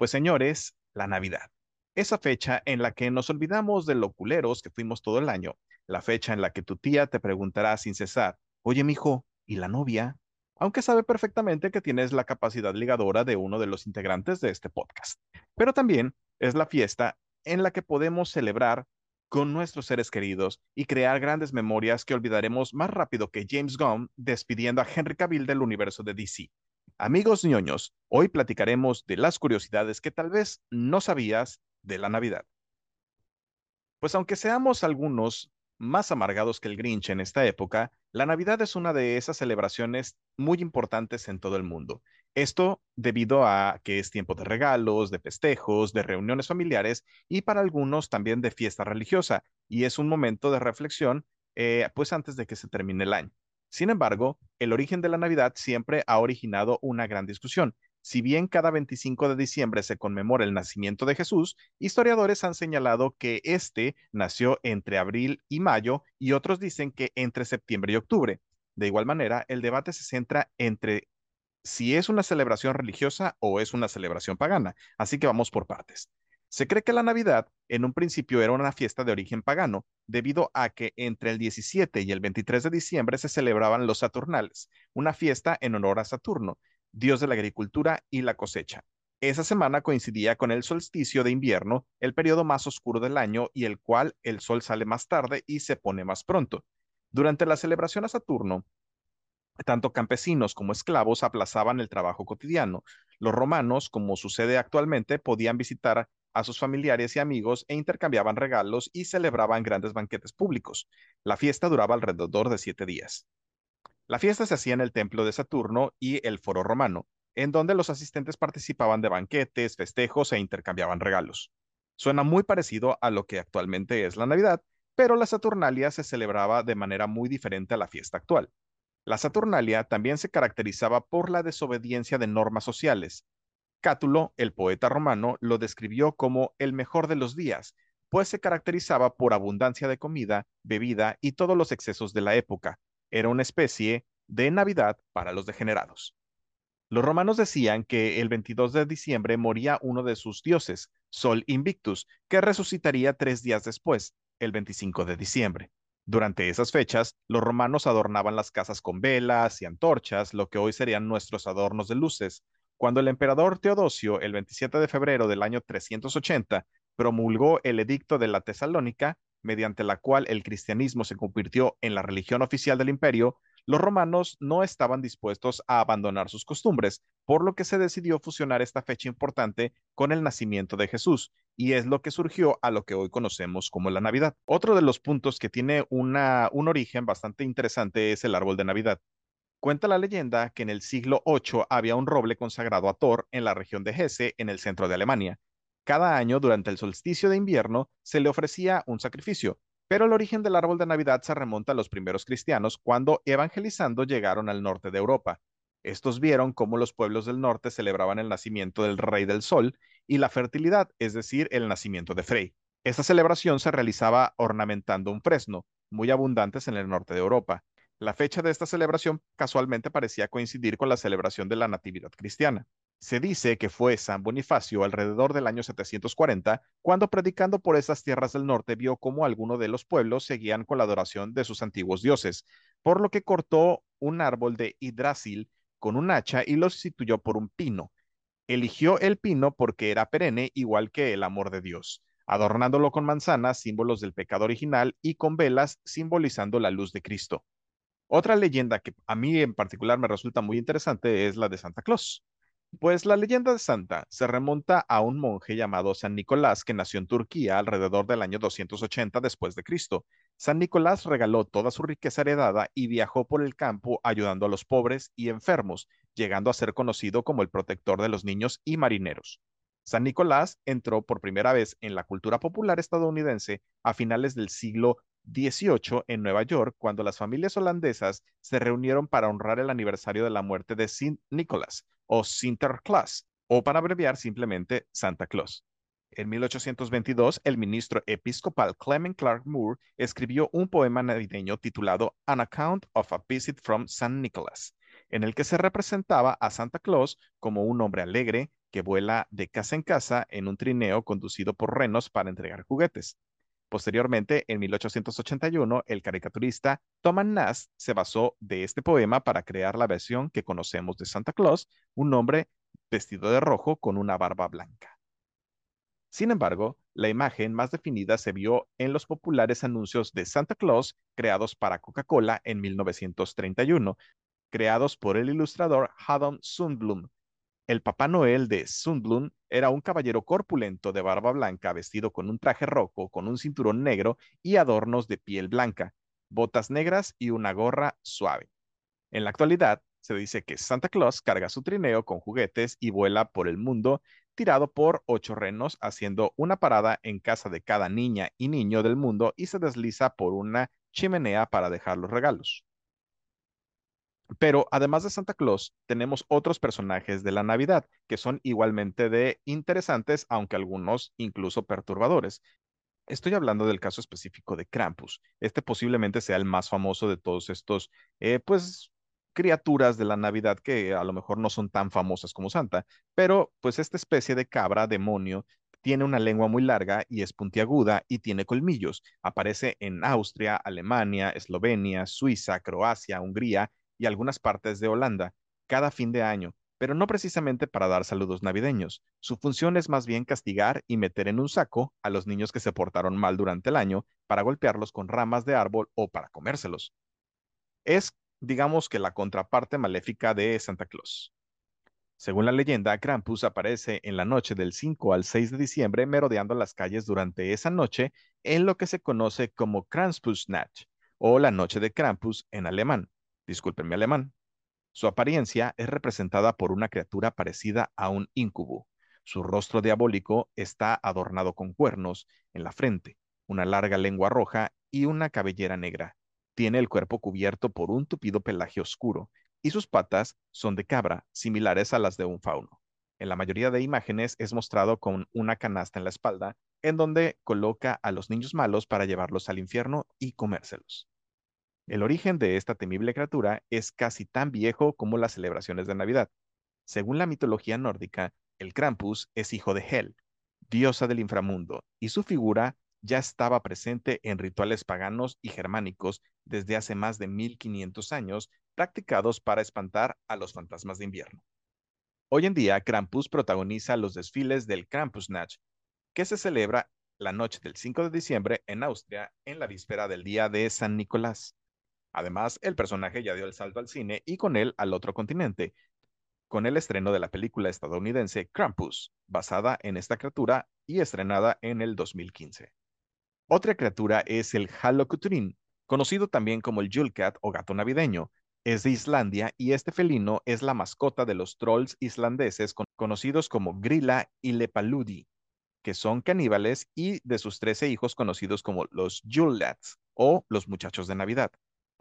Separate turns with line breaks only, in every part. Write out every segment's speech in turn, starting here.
Pues señores, la Navidad. Esa fecha en la que nos olvidamos de lo culeros que fuimos todo el año. La fecha en la que tu tía te preguntará sin cesar, oye, mijo, ¿y la novia? Aunque sabe perfectamente que tienes la capacidad ligadora de uno de los integrantes de este podcast. Pero también es la fiesta en la que podemos celebrar con nuestros seres queridos y crear grandes memorias que olvidaremos más rápido que James Gunn despidiendo a Henry Cavill del universo de DC. Amigos ñoños, hoy platicaremos de las curiosidades que tal vez no sabías de la Navidad. Pues aunque seamos algunos más amargados que el Grinch en esta época, la Navidad es una de esas celebraciones muy importantes en todo el mundo. Esto debido a que es tiempo de regalos, de festejos, de reuniones familiares y para algunos también de fiesta religiosa, y es un momento de reflexión, eh, pues antes de que se termine el año. Sin embargo, el origen de la Navidad siempre ha originado una gran discusión, si bien cada 25 de diciembre se conmemora el nacimiento de Jesús, historiadores han señalado que este nació entre abril y mayo y otros dicen que entre septiembre y octubre. De igual manera, el debate se centra entre si es una celebración religiosa o es una celebración pagana, así que vamos por partes. Se cree que la Navidad en un principio era una fiesta de origen pagano, debido a que entre el 17 y el 23 de diciembre se celebraban los Saturnales, una fiesta en honor a Saturno, dios de la agricultura y la cosecha. Esa semana coincidía con el solsticio de invierno, el periodo más oscuro del año y el cual el sol sale más tarde y se pone más pronto. Durante la celebración a Saturno, tanto campesinos como esclavos aplazaban el trabajo cotidiano. Los romanos, como sucede actualmente, podían visitar a sus familiares y amigos e intercambiaban regalos y celebraban grandes banquetes públicos. La fiesta duraba alrededor de siete días. La fiesta se hacía en el templo de Saturno y el foro romano, en donde los asistentes participaban de banquetes, festejos e intercambiaban regalos. Suena muy parecido a lo que actualmente es la Navidad, pero la Saturnalia se celebraba de manera muy diferente a la fiesta actual. La Saturnalia también se caracterizaba por la desobediencia de normas sociales. Cátulo, el poeta romano, lo describió como el mejor de los días, pues se caracterizaba por abundancia de comida, bebida y todos los excesos de la época, era una especie de Navidad para los degenerados. Los romanos decían que el 22 de diciembre moría uno de sus dioses, Sol Invictus, que resucitaría tres días después, el 25 de diciembre. Durante esas fechas, los romanos adornaban las casas con velas y antorchas, lo que hoy serían nuestros adornos de luces. Cuando el emperador Teodosio, el 27 de febrero del año 380, promulgó el edicto de la Tesalónica, mediante la cual el cristianismo se convirtió en la religión oficial del imperio, los romanos no estaban dispuestos a abandonar sus costumbres, por lo que se decidió fusionar esta fecha importante con el nacimiento de Jesús, y es lo que surgió a lo que hoy conocemos como la Navidad. Otro de los puntos que tiene un origen bastante interesante es el árbol de Navidad. Cuenta la leyenda que en el siglo VIII había un roble consagrado a Thor en la región de Hesse, en el centro de Alemania. Cada año, durante el solsticio de invierno, se le ofrecía un sacrificio, pero el origen del árbol de Navidad se remonta a los primeros cristianos cuando evangelizando llegaron al norte de Europa. Estos vieron cómo los pueblos del norte celebraban el nacimiento del rey del sol y la fertilidad, es decir, el nacimiento de Frey. Esta celebración se realizaba ornamentando un fresno, muy abundantes en el norte de Europa. La fecha de esta celebración casualmente parecía coincidir con la celebración de la Natividad cristiana. Se dice que fue San Bonifacio alrededor del año 740 cuando predicando por esas tierras del norte vio cómo algunos de los pueblos seguían con la adoración de sus antiguos dioses, por lo que cortó un árbol de hidrásil con un hacha y lo sustituyó por un pino. Eligió el pino porque era perenne igual que el amor de Dios, adornándolo con manzanas, símbolos del pecado original, y con velas, simbolizando la luz de Cristo. Otra leyenda que a mí en particular me resulta muy interesante es la de Santa Claus. Pues la leyenda de Santa se remonta a un monje llamado San Nicolás que nació en Turquía alrededor del año 280 después de Cristo. San Nicolás regaló toda su riqueza heredada y viajó por el campo ayudando a los pobres y enfermos, llegando a ser conocido como el protector de los niños y marineros. San Nicolás entró por primera vez en la cultura popular estadounidense a finales del siglo XVIII en Nueva York, cuando las familias holandesas se reunieron para honrar el aniversario de la muerte de Saint Nicholas, o Sinterklaas, o para abreviar simplemente Santa Claus. En 1822, el ministro episcopal Clement Clark Moore escribió un poema navideño titulado An Account of a Visit from St. Nicholas, en el que se representaba a Santa Claus como un hombre alegre, que vuela de casa en casa en un trineo conducido por renos para entregar juguetes. Posteriormente, en 1881, el caricaturista Thomas Nast se basó de este poema para crear la versión que conocemos de Santa Claus, un hombre vestido de rojo con una barba blanca. Sin embargo, la imagen más definida se vio en los populares anuncios de Santa Claus creados para Coca-Cola en 1931, creados por el ilustrador Haddon Sundblom, el Papá Noel de Sundblom era un caballero corpulento de barba blanca vestido con un traje rojo, con un cinturón negro y adornos de piel blanca, botas negras y una gorra suave. En la actualidad, se dice que Santa Claus carga su trineo con juguetes y vuela por el mundo tirado por ocho renos, haciendo una parada en casa de cada niña y niño del mundo y se desliza por una chimenea para dejar los regalos. Pero además de Santa Claus, tenemos otros personajes de la Navidad que son igualmente de interesantes, aunque algunos incluso perturbadores. Estoy hablando del caso específico de Krampus. Este posiblemente sea el más famoso de todos estos, eh, pues, criaturas de la Navidad que a lo mejor no son tan famosas como Santa, pero pues esta especie de cabra, demonio, tiene una lengua muy larga y es puntiaguda y tiene colmillos. Aparece en Austria, Alemania, Eslovenia, Suiza, Croacia, Hungría y algunas partes de Holanda cada fin de año, pero no precisamente para dar saludos navideños. Su función es más bien castigar y meter en un saco a los niños que se portaron mal durante el año para golpearlos con ramas de árbol o para comérselos. Es, digamos que la contraparte maléfica de Santa Claus. Según la leyenda, Krampus aparece en la noche del 5 al 6 de diciembre merodeando las calles durante esa noche en lo que se conoce como Krampusnacht o la noche de Krampus en alemán disculpen mi alemán. Su apariencia es representada por una criatura parecida a un incubo. Su rostro diabólico está adornado con cuernos en la frente, una larga lengua roja y una cabellera negra. Tiene el cuerpo cubierto por un tupido pelaje oscuro y sus patas son de cabra, similares a las de un fauno. En la mayoría de imágenes es mostrado con una canasta en la espalda, en donde coloca a los niños malos para llevarlos al infierno y comérselos. El origen de esta temible criatura es casi tan viejo como las celebraciones de Navidad. Según la mitología nórdica, el Krampus es hijo de Hel, diosa del inframundo, y su figura ya estaba presente en rituales paganos y germánicos desde hace más de 1500 años, practicados para espantar a los fantasmas de invierno. Hoy en día, Krampus protagoniza los desfiles del Krampusnacht, que se celebra la noche del 5 de diciembre en Austria en la víspera del día de San Nicolás. Además, el personaje ya dio el salto al cine y con él al otro continente, con el estreno de la película estadounidense Krampus, basada en esta criatura y estrenada en el 2015. Otra criatura es el Halokutrin, conocido también como el Julkat o gato navideño. Es de Islandia y este felino es la mascota de los trolls islandeses conocidos como Grilla y Lepaludi, que son caníbales y de sus 13 hijos conocidos como los Jullats o los muchachos de Navidad.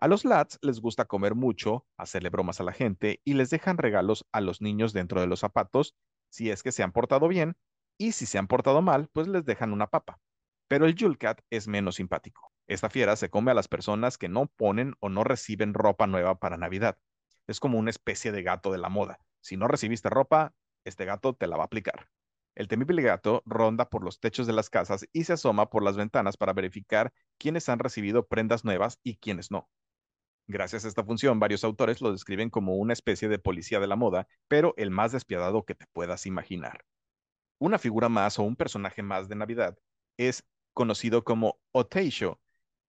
A los lads les gusta comer mucho, hacerle bromas a la gente y les dejan regalos a los niños dentro de los zapatos si es que se han portado bien y si se han portado mal, pues les dejan una papa. Pero el Julcat es menos simpático. Esta fiera se come a las personas que no ponen o no reciben ropa nueva para Navidad. Es como una especie de gato de la moda. Si no recibiste ropa, este gato te la va a aplicar. El temible gato ronda por los techos de las casas y se asoma por las ventanas para verificar quiénes han recibido prendas nuevas y quiénes no. Gracias a esta función, varios autores lo describen como una especie de policía de la moda, pero el más despiadado que te puedas imaginar. Una figura más o un personaje más de Navidad es conocido como Oteisho,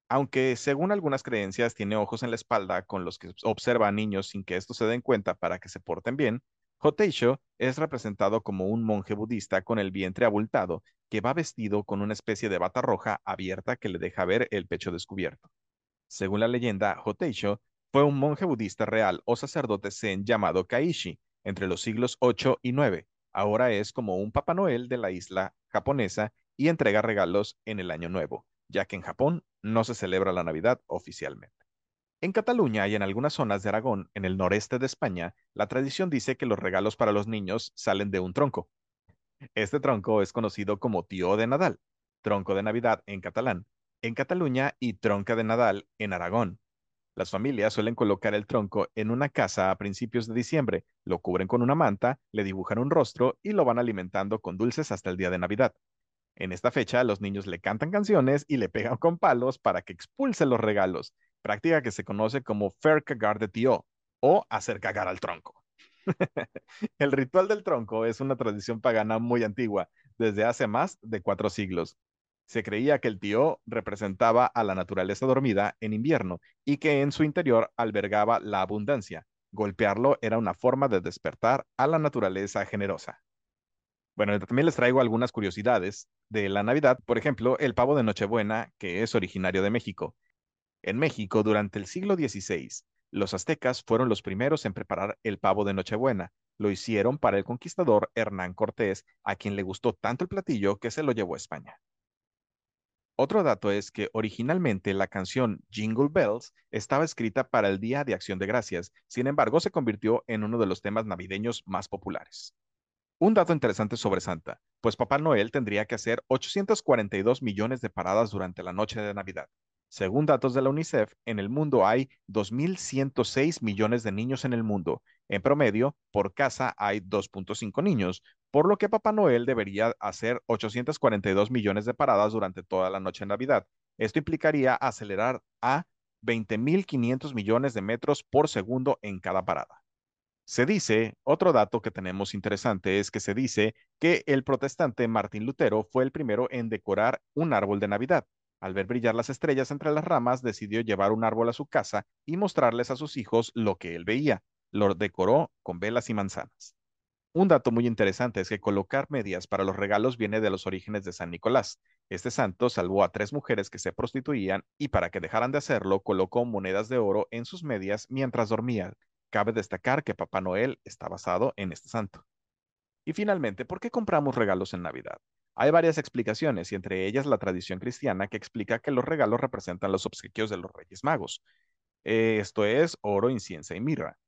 aunque según algunas creencias tiene ojos en la espalda con los que observa a niños sin que estos se den cuenta para que se porten bien, Hoteisho es representado como un monje budista con el vientre abultado que va vestido con una especie de bata roja abierta que le deja ver el pecho descubierto. Según la leyenda, Hoteisho fue un monje budista real o sacerdote zen llamado Kaishi entre los siglos 8 y 9. Ahora es como un Papá Noel de la isla japonesa y entrega regalos en el Año Nuevo, ya que en Japón no se celebra la Navidad oficialmente. En Cataluña y en algunas zonas de Aragón, en el noreste de España, la tradición dice que los regalos para los niños salen de un tronco. Este tronco es conocido como tío de Nadal, tronco de Navidad en catalán, en Cataluña y Tronca de Nadal en Aragón. Las familias suelen colocar el tronco en una casa a principios de diciembre, lo cubren con una manta, le dibujan un rostro y lo van alimentando con dulces hasta el día de Navidad. En esta fecha, los niños le cantan canciones y le pegan con palos para que expulse los regalos, práctica que se conoce como faire cagar de tío o hacer cagar al tronco. el ritual del tronco es una tradición pagana muy antigua, desde hace más de cuatro siglos. Se creía que el tío representaba a la naturaleza dormida en invierno y que en su interior albergaba la abundancia. Golpearlo era una forma de despertar a la naturaleza generosa. Bueno, también les traigo algunas curiosidades de la Navidad. Por ejemplo, el pavo de Nochebuena, que es originario de México. En México, durante el siglo XVI, los aztecas fueron los primeros en preparar el pavo de Nochebuena. Lo hicieron para el conquistador Hernán Cortés, a quien le gustó tanto el platillo que se lo llevó a España. Otro dato es que originalmente la canción Jingle Bells estaba escrita para el Día de Acción de Gracias, sin embargo se convirtió en uno de los temas navideños más populares. Un dato interesante sobre Santa, pues Papá Noel tendría que hacer 842 millones de paradas durante la noche de Navidad. Según datos de la UNICEF, en el mundo hay 2.106 millones de niños en el mundo. En promedio, por casa hay 2.5 niños, por lo que Papá Noel debería hacer 842 millones de paradas durante toda la noche de Navidad. Esto implicaría acelerar a 20.500 millones de metros por segundo en cada parada. Se dice, otro dato que tenemos interesante es que se dice que el protestante Martín Lutero fue el primero en decorar un árbol de Navidad. Al ver brillar las estrellas entre las ramas, decidió llevar un árbol a su casa y mostrarles a sus hijos lo que él veía. Lo decoró con velas y manzanas. Un dato muy interesante es que colocar medias para los regalos viene de los orígenes de San Nicolás. Este santo salvó a tres mujeres que se prostituían y para que dejaran de hacerlo colocó monedas de oro en sus medias mientras dormían. Cabe destacar que Papá Noel está basado en este santo. Y finalmente, ¿por qué compramos regalos en Navidad? Hay varias explicaciones y entre ellas la tradición cristiana que explica que los regalos representan los obsequios de los Reyes Magos. esto es oro, incienso y mirra,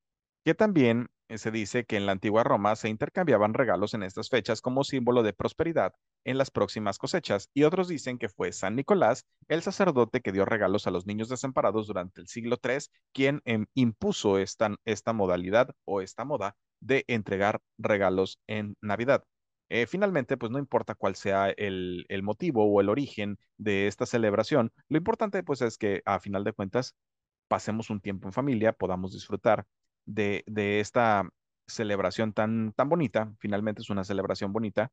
que también eh, se dice que en la antigua Roma se intercambiaban regalos en estas fechas como símbolo de prosperidad en las próximas cosechas, y otros dicen que fue San Nicolás, el sacerdote que dio regalos a los niños desamparados durante el siglo III, quien em, impuso esta modalidad o esta moda de entregar regalos en Navidad. Eh, finalmente, pues no importa cuál sea el, el, motivo o el origen de esta celebración, lo importante pues es que a final de cuentas pasemos un tiempo en familia, podamos disfrutar de, esta celebración tan, tan bonita, finalmente es una celebración bonita,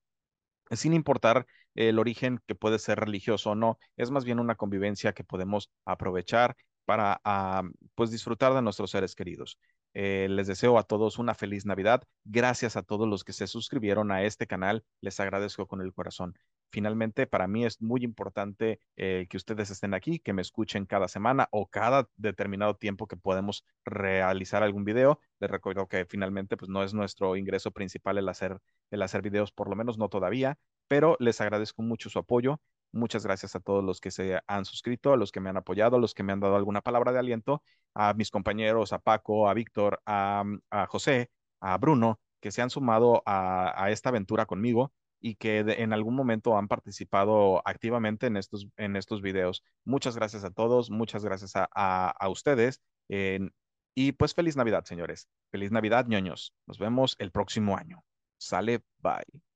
sin importar el origen que puede ser religioso o no, es más bien una convivencia que podemos aprovechar para ah, pues disfrutar de nuestros seres queridos. Eh, les deseo a todos una feliz Navidad. Gracias a todos los que se suscribieron a este canal. Les agradezco con el corazón. Finalmente, para mí es muy importante eh, que ustedes estén aquí, que me escuchen cada semana o cada determinado tiempo que podemos realizar algún video. Les recuerdo que finalmente pues, no es nuestro ingreso principal el hacer, el hacer videos, por lo menos no todavía, pero les agradezco mucho su apoyo. Muchas gracias a todos los que se han suscrito, a los que me han apoyado, a los que me han dado alguna palabra de aliento, a mis compañeros, a Paco, a Víctor, a, José, a Bruno, que se han sumado a esta aventura conmigo y que en algún momento han participado activamente en estos, en estos videos. Muchas gracias a todos, muchas gracias a, a, ustedes. y pues feliz Navidad, señores. Feliz Navidad, ñoños. Nos vemos el próximo año. Sale, bye.